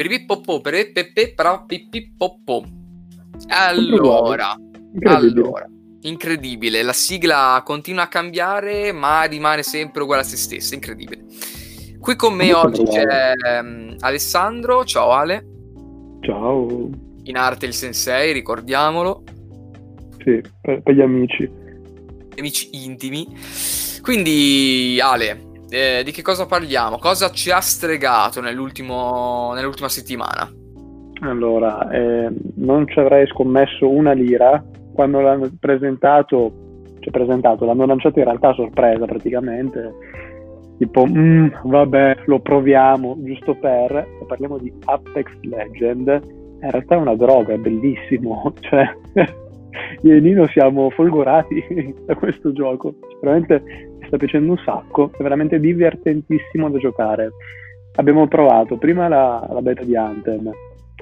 Peripipoppo, perepepe, parapipipoppo. Allora, Incredibile. allora, incredibile. La sigla continua a cambiare, ma rimane sempre uguale a se stessa. Incredibile. Qui con me Molto oggi bravo. c'è ehm, Alessandro. Ciao Ale. Ciao. In arte il sensei, ricordiamolo. Sì, per, per gli amici. Amici intimi. Quindi, Ale, eh, di che cosa parliamo? Cosa ci ha stregato nell'ultima settimana? Allora, eh, non ci avrei scommesso una lira quando l'hanno presentato, cioè presentato, l'hanno lanciato in realtà a sorpresa praticamente. Tipo, "Mm, vabbè, lo proviamo, giusto per. Parliamo di Apex Legend. In realtà è una droga, è bellissimo. Cioè, io e Nino siamo folgorati da questo gioco. Veramente sta piacendo un sacco, è veramente divertentissimo da giocare. Abbiamo provato prima la, la beta di Anthem.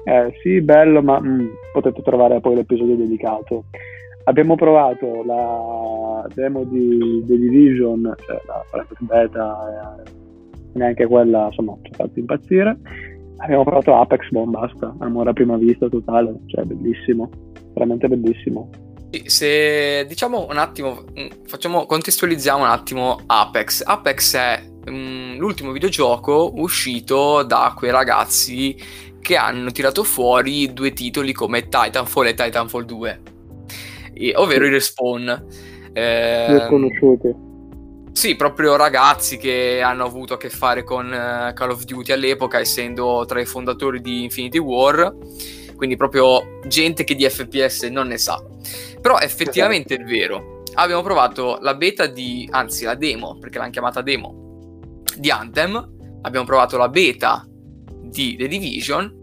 Eh, sì, bello, ma mm, potete trovare poi l'episodio dedicato. Abbiamo provato la demo di The Division, cioè la beta, eh, neanche quella insomma ci ha fatto impazzire. Abbiamo provato Apex, boh, basta, amore a prima vista totale, cioè bellissimo, veramente bellissimo. Se diciamo un attimo, mm, facciamo, contestualizziamo un attimo Apex. Apex è mm, l'ultimo videogioco uscito da quei ragazzi che hanno tirato fuori due titoli come Titanfall e Titanfall 2, e- ovvero i Respawn. Eh, Due sconosciuti. sì, proprio ragazzi che hanno avuto a che fare con eh, Call of Duty all'epoca, essendo tra i fondatori di Infinity War, quindi proprio gente che di FPS non ne sa. Però effettivamente è vero. Abbiamo provato la beta di, anzi la demo, perché l'hanno chiamata demo, di Anthem, abbiamo provato la beta di The Division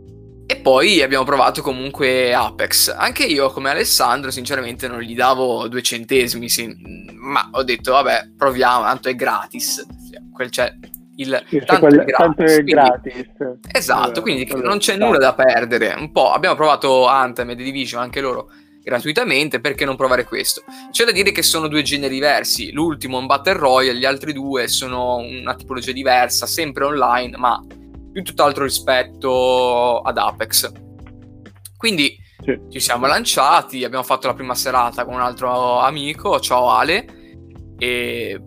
e poi abbiamo provato comunque Apex. Anche io, come Alessandro, sinceramente non gli davo due centesimi, sì, ma ho detto vabbè, proviamo, tanto è gratis. Quel c'è il Sì, tanto, quel- è gratis, tanto è quindi- gratis. Esatto, Eh, quindi non c'è nulla da perdere. Un po' abbiamo provato Anthem e The Division anche loro gratuitamente, perché non provare questo? C'è da dire che sono due generi diversi. L'ultimo è un Battle Royale, gli altri due sono una tipologia diversa, sempre online, ma più tutt'altro rispetto ad Apex. Quindi Sì. ci siamo lanciati, abbiamo fatto la prima serata con un altro amico, ciao Ale, e...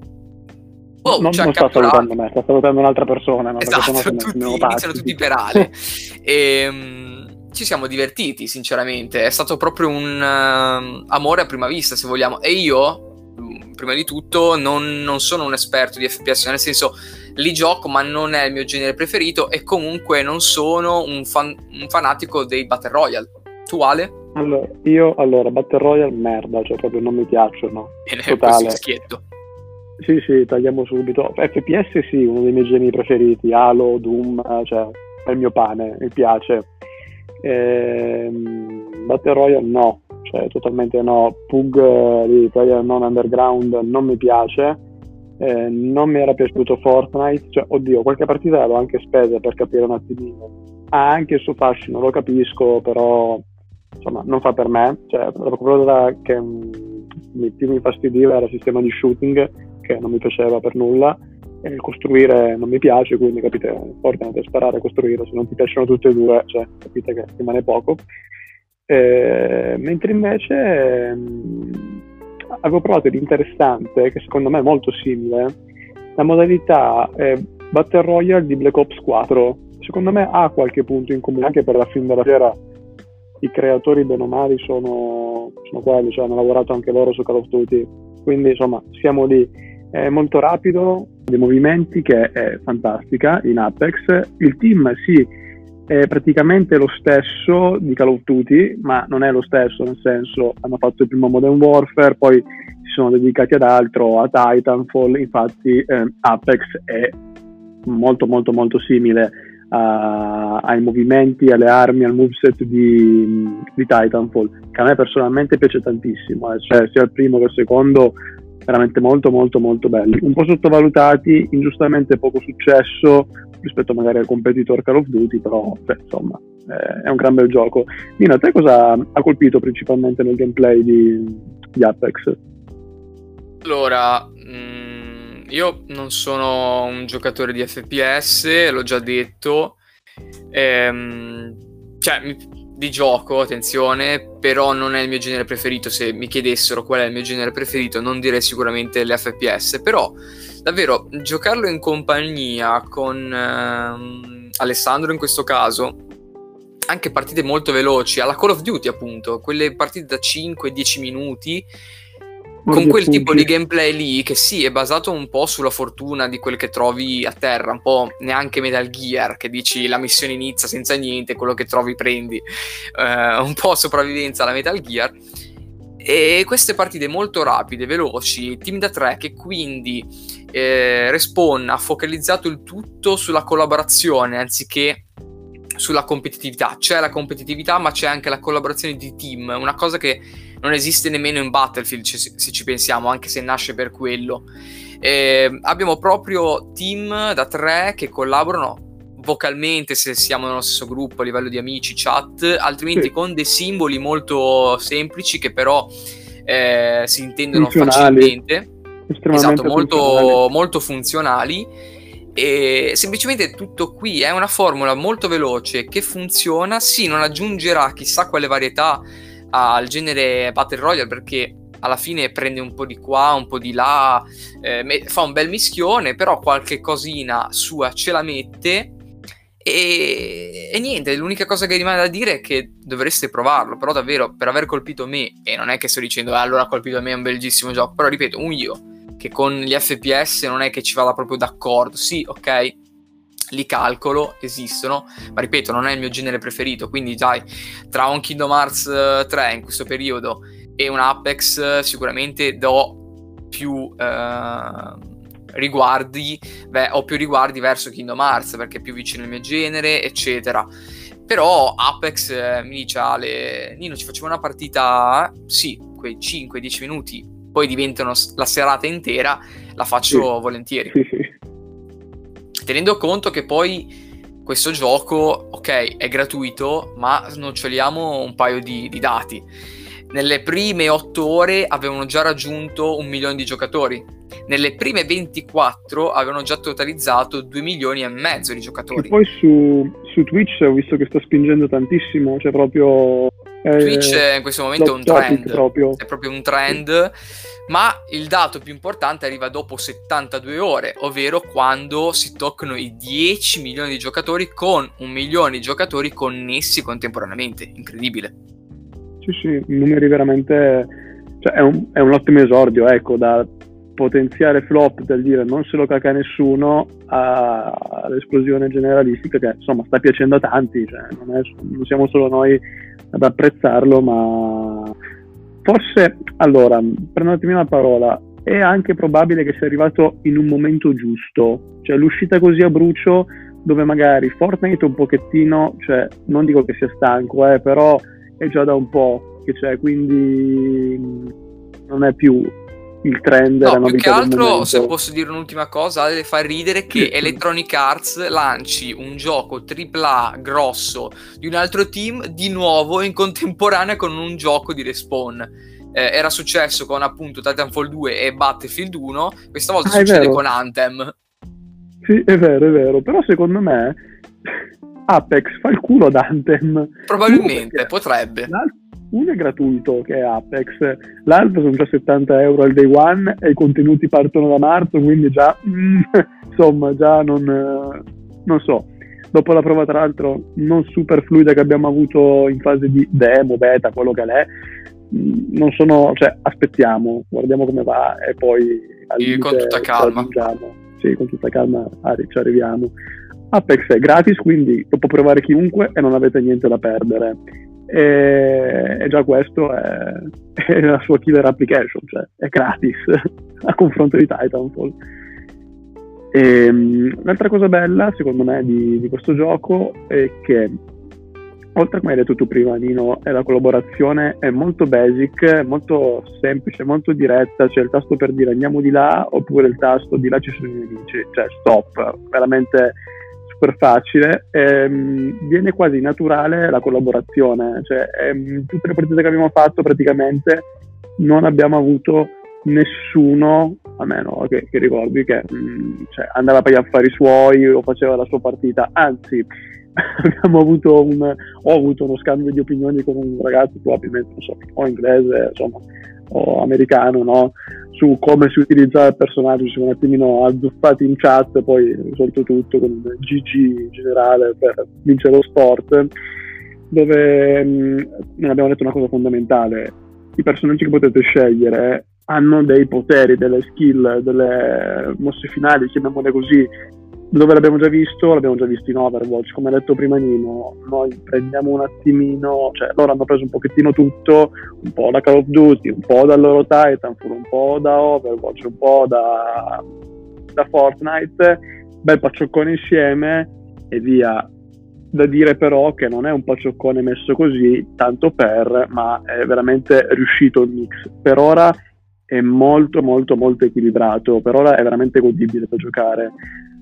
Oh, non ci ha non sta salutando me, sta salutando un'altra persona. no? Esatto, tutti, iniziano tutti per Ale. e, mm, ci siamo divertiti, sinceramente. È stato proprio un ehm, amore a prima vista, se vogliamo. E io, mm, prima di tutto, non, non sono un esperto di FPS, nel senso, li gioco, ma non è il mio genere preferito. E comunque non sono un, fan- un fanatico dei Battle Royale. Tu, Ale? Allora, io, allora, Battle Royale merda, cioè proprio non mi piacciono. Bene, Totale. così schietto. Sì, sì, tagliamo subito. FPS sì, uno dei miei generi preferiti. Halo, Doom, cioè è il mio pane, mi piace. Ehm, Battle Royale no, cioè totalmente no. Pug eh, di Player Non Underground non mi piace. Eh, non mi era piaciuto Fortnite, cioè oddio, qualche partita l'ho anche spesa per capire un attimino. Ha anche il suo fascino, lo capisco, però insomma non fa per me. Cioè, la cosa che mm, mi, più mi fastidiva era il sistema di shooting che non mi piaceva per nulla e il costruire non mi piace quindi capite Fortnite è sparare e costruire se non ti piacciono tutte e due cioè capite che rimane poco. Eh, mentre invece mh, avevo provato di interessante che secondo me è molto simile la modalità eh, Battle Royale di Black Ops 4 secondo me ha qualche punto in comune anche per la fin della fiera i creatori bene o male sono, sono quelli, cioè hanno lavorato anche loro su Call of Duty. Quindi insomma siamo lì. È molto rapido, dei movimenti che è fantastica in Apex. Il team sì, è praticamente lo stesso di Call of Duty, ma non è lo stesso, nel senso hanno fatto il primo Modern Warfare, poi si sono dedicati ad altro, a Titanfall, infatti eh, Apex è molto molto molto simile a- ai movimenti, alle armi, al moveset di, di Titanfall, che a me personalmente piace tantissimo, eh, cioè sia il primo che il secondo veramente molto molto molto belli, un po' sottovalutati, ingiustamente poco successo rispetto magari al competitor Call of Duty, però beh, insomma eh, è un gran bel gioco. Nino, a te cosa ha colpito principalmente nel gameplay di, di Apex? Allora, mm, io non sono un giocatore di FPS, l'ho già detto, Ehm, cioè, di gioco, attenzione, però non è il mio genere preferito. Se mi chiedessero qual è il mio genere preferito, non direi sicuramente l'FPS, però davvero giocarlo in compagnia con ehm, Alessandro in questo caso, anche partite molto veloci, alla Call of Duty appunto, quelle partite da 5-10 minuti con quel tipo di gameplay lì che sì è basato un po' sulla fortuna di quel che trovi a terra un po' neanche Metal Gear che dici la missione inizia senza niente quello che trovi prendi uh, un po' sopravvivenza alla Metal Gear e queste partite molto rapide, veloci, team da tre che quindi eh, Respawn ha focalizzato il tutto sulla collaborazione anziché sulla competitività. C'è la competitività, ma c'è anche la collaborazione di team, una cosa che non esiste nemmeno in Battlefield se ci pensiamo, anche se nasce per quello. Eh, abbiamo proprio team da tre che collaborano vocalmente se siamo nello stesso gruppo a livello di amici, chat, altrimenti sì. con dei simboli molto semplici che però eh, si intendono facilmente. Esatto, molto funzionali. molto funzionali. E semplicemente tutto qui è una formula molto veloce che funziona. Sì, non aggiungerà chissà quale varietà al genere Battle Royale perché alla fine prende un po' di qua, un po' di là, eh, fa un bel mischione, però qualche cosina sua ce la mette. E, e, niente, l'unica cosa che rimane da dire è che dovreste provarlo. Però, davvero, per aver colpito me, e non è che sto dicendo, ah, allora ha colpito me, è un bellissimo gioco. Però, ripeto, un io che con gli FPS non è che ci vada proprio d'accordo. Sì, ok, li calcolo, esistono, ma ripeto, non è il mio genere preferito, quindi dai, tra un Kingdom Hearts 3 eh, in questo periodo e un Apex eh, sicuramente do più eh, riguardi, beh, ho più riguardi verso Kingdom Hearts perché è più vicino al mio genere, eccetera. Però Apex eh, mi dice Ale, Nino ci facciamo una partita, sì, quei 5-10 minuti, poi diventano la serata intera, la faccio sì. volentieri. Sì tenendo conto che poi questo gioco, ok, è gratuito, ma snoccioliamo un paio di, di dati. Nelle prime 8 ore avevano già raggiunto un milione di giocatori. Nelle prime 24 avevano già totalizzato 2 milioni e mezzo di giocatori. E poi su, su Twitch ho visto che sta spingendo tantissimo, cioè proprio eh, Twitch è in questo momento un trend, proprio. è proprio un trend, ma il dato più importante arriva dopo 72 ore, ovvero quando si toccano i 10 milioni di giocatori con un milione di giocatori connessi contemporaneamente. Incredibile. Sì, sì, numeri veramente... Cioè, è, un, è un ottimo esordio, ecco, da potenziare flop del dire non se lo caca nessuno all'esplosione generalistica che insomma sta piacendo a tanti, cioè, non, è, non siamo solo noi ad apprezzarlo, ma forse, allora, prendetemi la parola, è anche probabile che sia arrivato in un momento giusto, cioè l'uscita così a brucio dove magari Fortnite un pochettino, cioè non dico che sia stanco, eh, però è già da un po' che c'è, quindi non è più il trend. No, più che altro, se posso dire un'ultima cosa, deve far ridere che. Electronic Arts lanci un gioco AAA grosso di un altro team di nuovo in contemporanea con un gioco di respawn. Eh, era successo con appunto Titanfall 2 e Battlefield 1, questa volta ah, succede con Anthem. Sì, è vero, è vero, però secondo me Apex fa il culo ad Anthem. Probabilmente, potrebbe. Uno è gratuito, che è Apex, l'altro sono già 70 euro al day one e i contenuti partono da marzo, quindi già, mm, insomma, già non, non so. Dopo la prova, tra l'altro, non super fluida che abbiamo avuto in fase di demo, beta, quello che è, mm, non sono, cioè, aspettiamo, guardiamo come va e poi sì, con tutta calma. Sì, con tutta calma ci arriviamo. Apex è gratis, quindi lo può provare chiunque e non avete niente da perdere e, e già questo è, è, la sua killer application, cioè è gratis a confronto di Titanfall. E, ehm, l'altra cosa bella, secondo me, di, di, questo gioco è che, oltre come hai detto tu prima, Nino, è la collaborazione è molto basic, molto semplice, molto diretta. C'è il tasto per dire andiamo di là, oppure il tasto di là ci sono i nemici, cioè stop. Veramente super facile, ehm, viene quasi naturale la collaborazione, cioè ehm, tutte le partite che abbiamo fatto praticamente non abbiamo avuto nessuno, a meno che, che ricordi, che mh, mm, cioè, andava per gli affari suoi o faceva la sua partita, anzi abbiamo avuto un, ho avuto uno scambio di opinioni con un ragazzo probabilmente, non so, o inglese, insomma, o americano, no? su come si utilizzava il personaggio, ci siamo un attimino azzuffati in chat, poi risolto tutto con GG generale per vincere lo sport, dove mh, non abbiamo detto una cosa fondamentale, i personaggi che potete scegliere hanno dei poteri, delle skill, delle mosse finali, chiamiamole così, dove l'abbiamo già visto, l'abbiamo già visto in Overwatch, come ha detto prima Nino, noi prendiamo un attimino, cioè loro hanno preso un pochettino tutto, un po' da Call of Duty, un po' dal loro Titanfall, un po' da Overwatch, un po' da, da Fortnite, bel paccioccone insieme e via. Da dire però che non è un paccioccone messo così, tanto per, ma è veramente riuscito il mix. Per ora è molto molto molto equilibrato, per ora è veramente godibile da giocare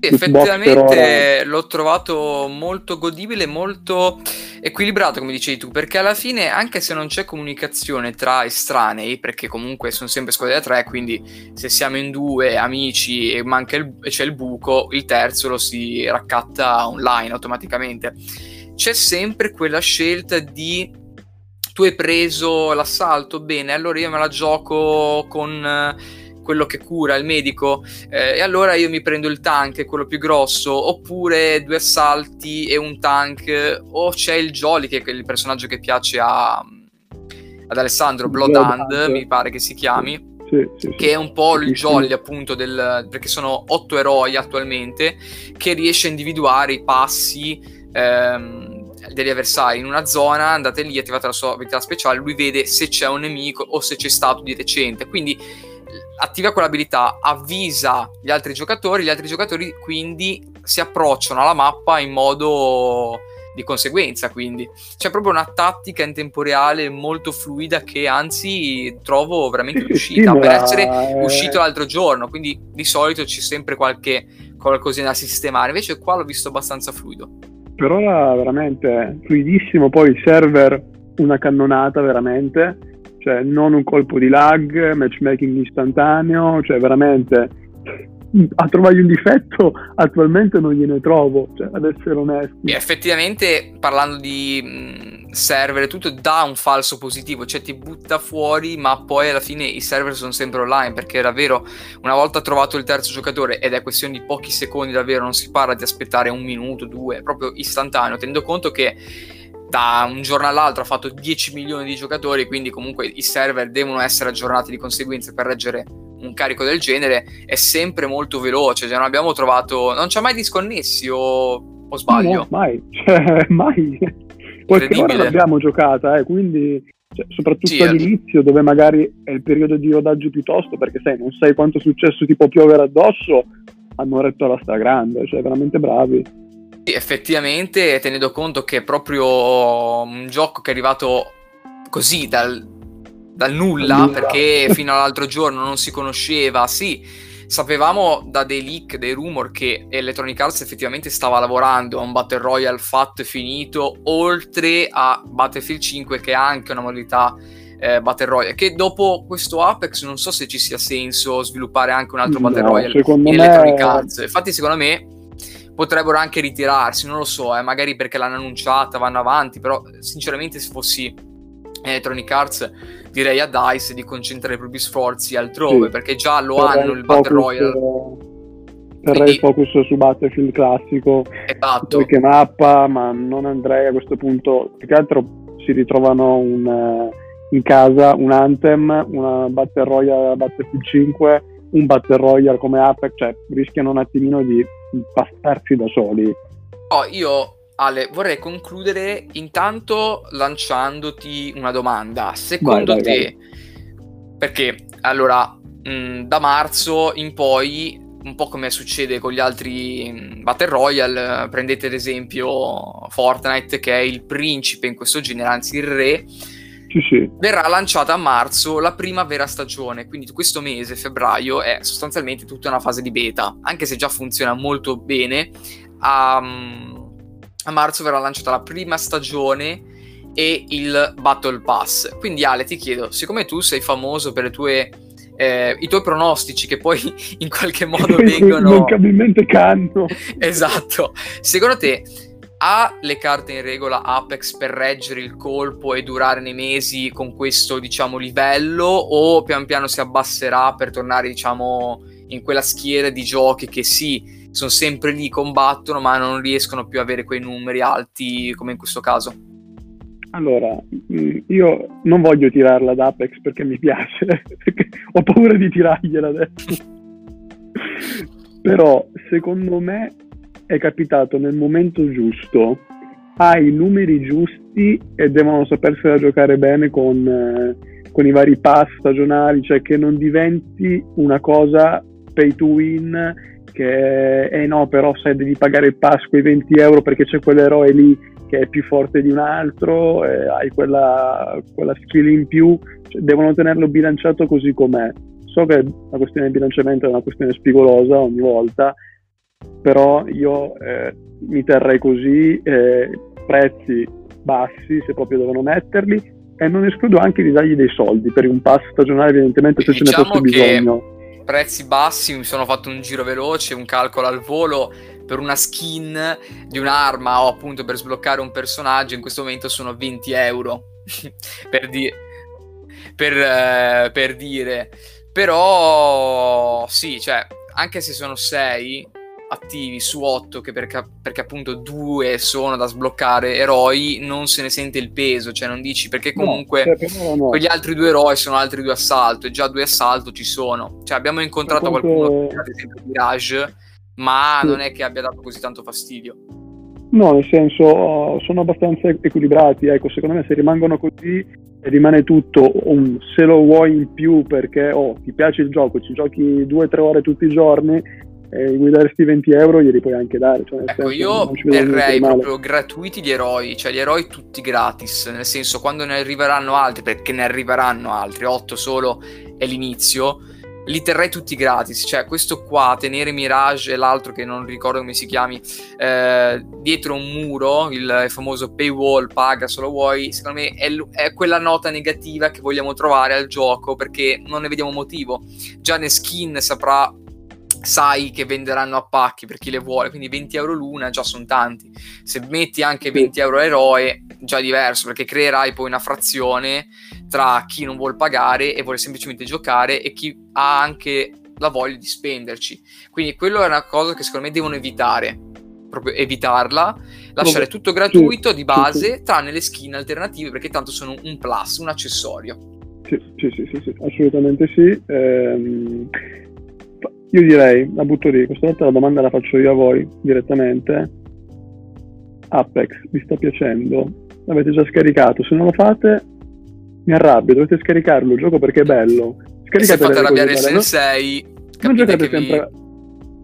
effettivamente l'ho trovato molto godibile, molto equilibrato, come dicevi tu, perché alla fine, anche se non c'è comunicazione tra estranei, perché comunque sono sempre squadre da tre, quindi se siamo in due amici e manca il, c'è il buco, il terzo lo si raccatta online automaticamente. C'è sempre quella scelta di tu hai preso l'assalto, bene, allora io me la gioco con quello che cura, il medico, eh, e allora io mi prendo il tank, quello più grosso, oppure due assalti e un tank, o c'è il Jolly, che è il personaggio che piace a, ad Alessandro, Bloodhand, mi pare che si chiami. Sì, sì, che è un po' il jolly appunto del perché sono otto eroi attualmente che riesce a individuare i passi ehm, degli avversari in una zona andate lì attivate la sua abilità speciale lui vede se c'è un nemico o se c'è stato di recente quindi attiva quell'abilità, avvisa gli altri giocatori, gli altri giocatori quindi si approcciano alla mappa in modo di conseguenza, quindi. C'è proprio una tattica in tempo reale molto fluida che anzi trovo veramente riuscita per essere uscito l'altro giorno, quindi di solito c'è sempre qualche qualcosina da sistemare, invece qua l'ho visto abbastanza fluido. Per ora veramente fluidissimo, poi il server una cannonata veramente cioè non un colpo di lag, matchmaking istantaneo, cioè veramente a trovargli un difetto attualmente non gliene trovo, cioè, ad essere onesti. E effettivamente parlando di mh, server e tutto dà un falso positivo, cioè ti butta fuori ma poi alla fine i server sono sempre online perché davvero una volta trovato il terzo giocatore ed è questione di pochi secondi davvero, non si parla di aspettare un minuto, due, proprio istantaneo, tenendo conto che da un giorno all'altro ha fatto 10 milioni di giocatori, quindi comunque i server devono essere aggiornati di conseguenza per reggere un carico del genere, è sempre molto veloce, cioè non abbiamo trovato, non ci ha mai disconnessi o, o sbaglio? No, mai, cioè, mai. Qualche ora l'abbiamo giocata, eh, quindi cioè, soprattutto sì, all'inizio dove magari è il periodo di rodaggio piuttosto, perché sai, non sai quanto è successo, ti può piovere addosso, hanno retto la stragrande, cioè veramente bravi effettivamente, tenendo conto che è proprio un gioco che è arrivato così dal, dal nulla, nulla, perché fino all'altro giorno non si conosceva, sì, sapevamo da dei leak, dei rumor che Electronic Arts effettivamente stava lavorando a un Battle Royale fatto e finito, oltre a Battlefield 5 che ha anche una modalità eh, Battle Royale, che dopo questo Apex non so se ci sia senso sviluppare anche un altro no, Battle Royale in Electronic Arts. Infatti secondo me potrebbero anche ritirarsi, non lo so, eh, magari perché l'hanno annunciata, vanno avanti, però sinceramente se fossi Electronic Arts direi a DICE di concentrare i propri sforzi altrove, sì, perché già lo hanno il Battle Royale. Terrei il focus su Battlefield classico, esatto. qualche mappa, ma non andrei a questo punto, più che altro si ritrovano un, uh, in casa un Anthem, una Battle Royale Battlefield 5, un Battle Royale come Apex, cioè rischiano un attimino di passarsi da soli. Oh, io Ale, vorrei concludere intanto lanciandoti una domanda. Secondo vai, te, vai. perché allora mh, da marzo in poi, un po' come succede con gli altri mh, Battle Royale, prendete ad esempio Fortnite che è il principe in questo genere, anzi il re sì, sì. verrà lanciata a marzo la prima vera stagione, quindi questo mese, febbraio, è sostanzialmente tutta una fase di beta, anche se già funziona molto bene. A, a marzo verrà lanciata la prima stagione e il Battle Pass. Quindi Ale, ti chiedo, siccome tu sei famoso per le tue eh, i tuoi pronostici che poi in qualche modo vengono immancabilmente canno esatto secondo te ha le carte in regola Apex per reggere il colpo e durare nei mesi con questo, diciamo, livello o pian piano si abbasserà per tornare, diciamo, in quella schiera di giochi che sì, sono sempre lì, combattono, ma non riescono più ad avere quei numeri alti come in questo caso? Allora, mm, io non voglio tirarla ad Apex perché mi piace, perché ho paura di tirargliela adesso. Però, secondo me, è capitato nel momento giusto, ha i numeri giusti e devono sapersela giocare bene con, eh, con i vari pass stagionali, cioè che non diventi una cosa pay to win che eh no però sai devi pagare il pass quei 20 euro perché c'è quell'eroe lì che è più forte di un altro eh, hai quella, quella, skill in più cioè, devono tenerlo bilanciato così com'è. So che la questione di bilanciamento è una questione spigolosa ogni volta però io eh, mi terrei così, eh, prezzi bassi se proprio devono metterli e non escludo anche di dargli dei soldi. Per un pass stagionale evidentemente se diciamo ce ne fosse bisogno. Prezzi bassi, mi sono fatto un giro veloce, un calcolo al volo per una skin di un'arma o appunto per sbloccare un personaggio in questo momento sono 20 euro. Per, di- per, eh, per dire. Però sì cioè anche se sono 6 attivi su 8 che perché, perché, appunto due sono da sbloccare eroi non se ne sente il peso cioè non dici perché comunque no, cioè, no. quegli altri due eroi sono altri due assalto e già due assalto ci sono cioè abbiamo incontrato quanto... qualcuno ad esempio Mirage ma sì. non è che abbia dato così tanto fastidio no nel senso sono abbastanza equilibrati ecco secondo me se rimangono così rimane tutto un se lo vuoi in più perché oh, ti piace il gioco, ci giochi due o tre ore tutti i giorni e guidaresti 20 euro glieli puoi anche dare. Cioè ecco, io terrei proprio gratuiti gli eroi, cioè gli eroi tutti gratis, nel senso quando ne arriveranno altri, perché ne arriveranno altri, 8 solo è l'inizio, li terrei tutti gratis. Cioè, questo qua, tenere Mirage e l'altro che non ricordo come si chiami, eh, dietro un muro, il famoso paywall, paga solo vuoi, secondo me è, è, quella nota negativa che vogliamo trovare al gioco perché non ne vediamo motivo. Già ne skin saprà sai che venderanno a pacchi per chi le vuole, quindi 20 euro l'una già sono tanti. Se metti anche 20 euro eroe, già diverso, perché creerai poi una frazione tra chi non vuole pagare e vuole semplicemente giocare e chi ha anche la voglia di spenderci. Quindi quello è una cosa che secondo me devono evitare, proprio evitarla, lasciare tutto gratuito di base, tranne le skin alternative, perché tanto sono un plus, un accessorio. Sì, sì, sì, sì, sì assolutamente sì. Ehm io direi, la butto lì, questa volta la domanda la faccio io a voi direttamente. Apex, vi sta piacendo? L'avete già scaricato? Se non lo fate, mi arrabbio, dovete scaricarlo il gioco perché è bello. Scaricate se fate arrabbiare il sensei, non giocate sempre... Vi...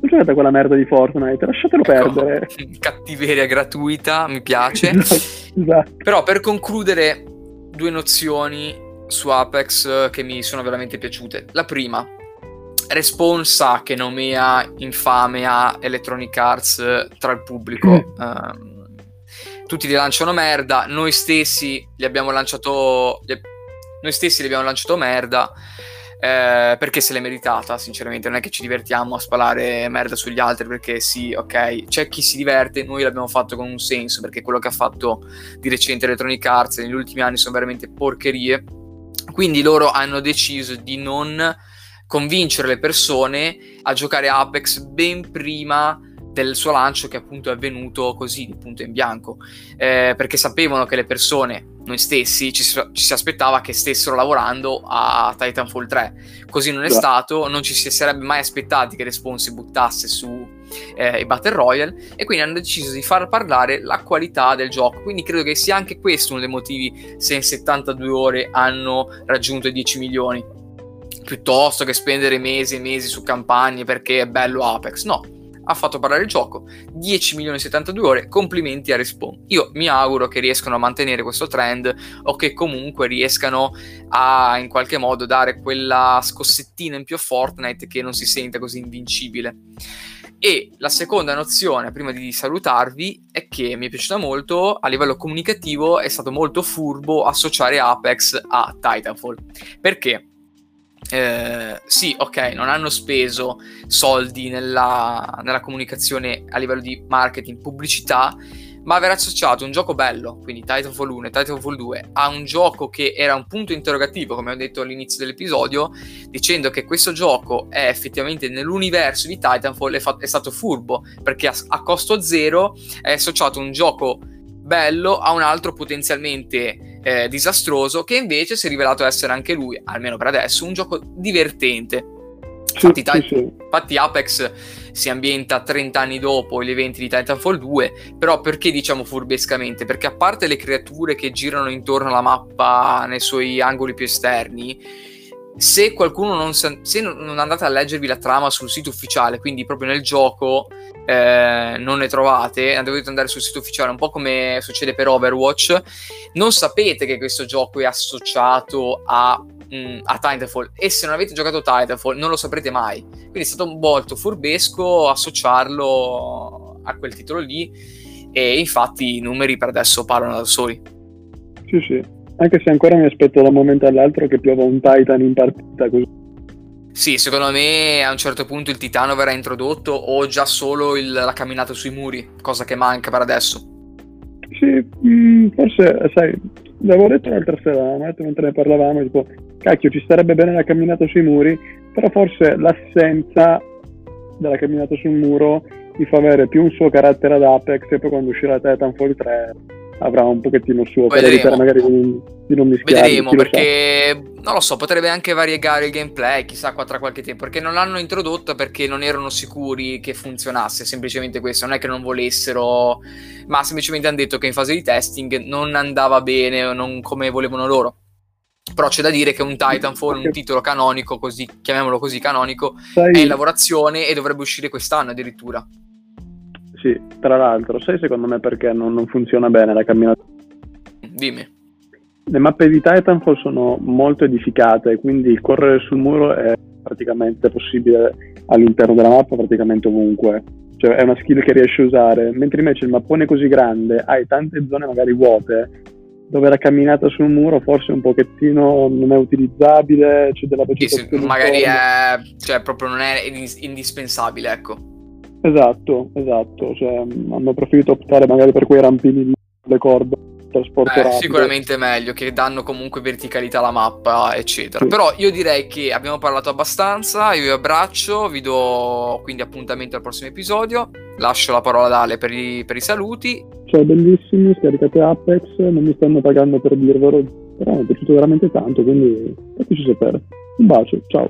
Non giocate quella merda di Fortnite, lasciatelo ecco, perdere. Cattiveria gratuita, mi piace. esatto, esatto. Però per concludere, due nozioni su Apex che mi sono veramente piaciute. La prima, Respawn sa che nomea infame a Electronic Arts tra il pubblico. Uh, tutti gli lanciano merda, noi stessi gli abbiamo lanciato. Gli, noi stessi gli abbiamo lanciato merda. Eh, perché se l'è meritata, sinceramente. Non è che ci divertiamo a spalare merda sugli altri perché sì, ok, c'è chi si diverte, noi l'abbiamo fatto con un senso perché quello che ha fatto di recente Electronic Arts negli ultimi anni sono veramente porcherie. Quindi loro hanno deciso di non convincere le persone a giocare Apex ben prima del suo lancio che appunto è avvenuto così di punto in bianco. Eh, perché sapevano che le persone noi stessi ci, ci, si aspettava che stessero lavorando a Titanfall 3 così non è Beh. stato non ci si sarebbe mai aspettati che Respawn si buttasse su eh, i Battle Royale e quindi hanno deciso di far parlare la qualità del gioco. Quindi credo che sia anche questo uno dei motivi se in 72 ore hanno raggiunto i 10 milioni piuttosto che spendere mesi e mesi su campagne perché è bello Apex. No, ha fatto parlare il gioco. 10 milioni e 72 ore, complimenti a Respawn. Io mi auguro che riescano a mantenere questo trend o che comunque riescano a in qualche modo dare quella scossettina in più a Fortnite che non si senta così invincibile. E la seconda nozione, prima di salutarvi, è che mi è piaciuta molto a livello comunicativo, è stato molto furbo associare Apex a Titanfall. Perché? Eh, sì, ok, non hanno speso soldi nella, nella, comunicazione a livello di marketing, pubblicità, ma aver associato un gioco bello, quindi Titanfall 1 e Titanfall 2, a un gioco che era un punto interrogativo, come ho detto all'inizio dell'episodio, dicendo che questo gioco è effettivamente nell'universo di Titanfall, è, fa- è stato furbo, perché a, a costo zero è associato un gioco bello a un altro potenzialmente eh, disastroso, che invece si è rivelato essere anche lui, almeno per adesso, un gioco divertente. Infatti, sì, sì. infatti, Apex si ambienta 30 anni dopo gli eventi di Titanfall 2, però perché diciamo furbescamente? Perché a parte le creature che girano intorno alla mappa nei suoi angoli più esterni, se qualcuno non, se non andate a leggervi la trama sul sito ufficiale, quindi proprio nel gioco eh, non ne trovate, dovete andare sul sito ufficiale, un po' come succede per Overwatch, non sapete che questo gioco è associato a, mh, mm, a Titanfall e se non avete giocato Titanfall non lo saprete mai. Quindi è stato molto furbesco associarlo a quel titolo lì e infatti i numeri per adesso parlano da soli. Sì, sì. Anche se ancora mi aspetto da un momento all'altro che piova un Titan in partita così. Sì, secondo me a un certo punto il titano verrà introdotto o già solo il, la camminata sui muri, cosa che manca per adesso. Sì, mh, mm, forse, sai, l'avevo detto l'altra sera, mentre ne parlavamo, tipo, cacchio, ci starebbe bene la camminata sui muri, però forse l'assenza della camminata sul muro mi fa avere più un suo carattere ad Apex e poi quando uscirà Titanfall 3 avrà un pochettino il suo per evitare magari di, di non mischiare. Vedremo perché lo non lo so, potrebbe anche variegare il gameplay, chissà qua tra qualche tempo, perché non l'hanno introdotta perché non erano sicuri che funzionasse, semplicemente questo, non è che non volessero, ma semplicemente hanno detto che in fase di testing non andava bene, non come volevano loro. Però c'è da dire che un Titanfall, un titolo canonico, così, chiamiamolo così canonico, Sai... è in lavorazione e dovrebbe uscire quest'anno addirittura. Sì, tra l'altro, sai secondo me perché non, non funziona bene la camminata? Dimmi. Le mappe di Titanfall sono molto edificate, quindi correre sul muro è praticamente possibile all'interno della mappa, praticamente ovunque. Cioè è una skill che riesci a usare, mentre invece il mappone è così grande hai tante zone magari vuote dove la camminata sul muro forse un pochettino non è utilizzabile, c'è della vegetazione. Sì, magari è, cioè, proprio non è indispensabile, ecco. Esatto, esatto, cioè, hanno preferito optare magari per quei rampini di le corde trasporto eh, Sicuramente meglio, che danno comunque verticalità alla mappa, eccetera. Sì. Però io direi che abbiamo parlato abbastanza, io vi abbraccio, vi do quindi appuntamento al prossimo episodio, lascio la parola ad Ale per i, per i saluti. Ciao bellissimi, scaricate Apex, non mi stanno pagando per dirvelo, però mi è piaciuto veramente tanto, quindi fateci sapere. Un bacio, ciao.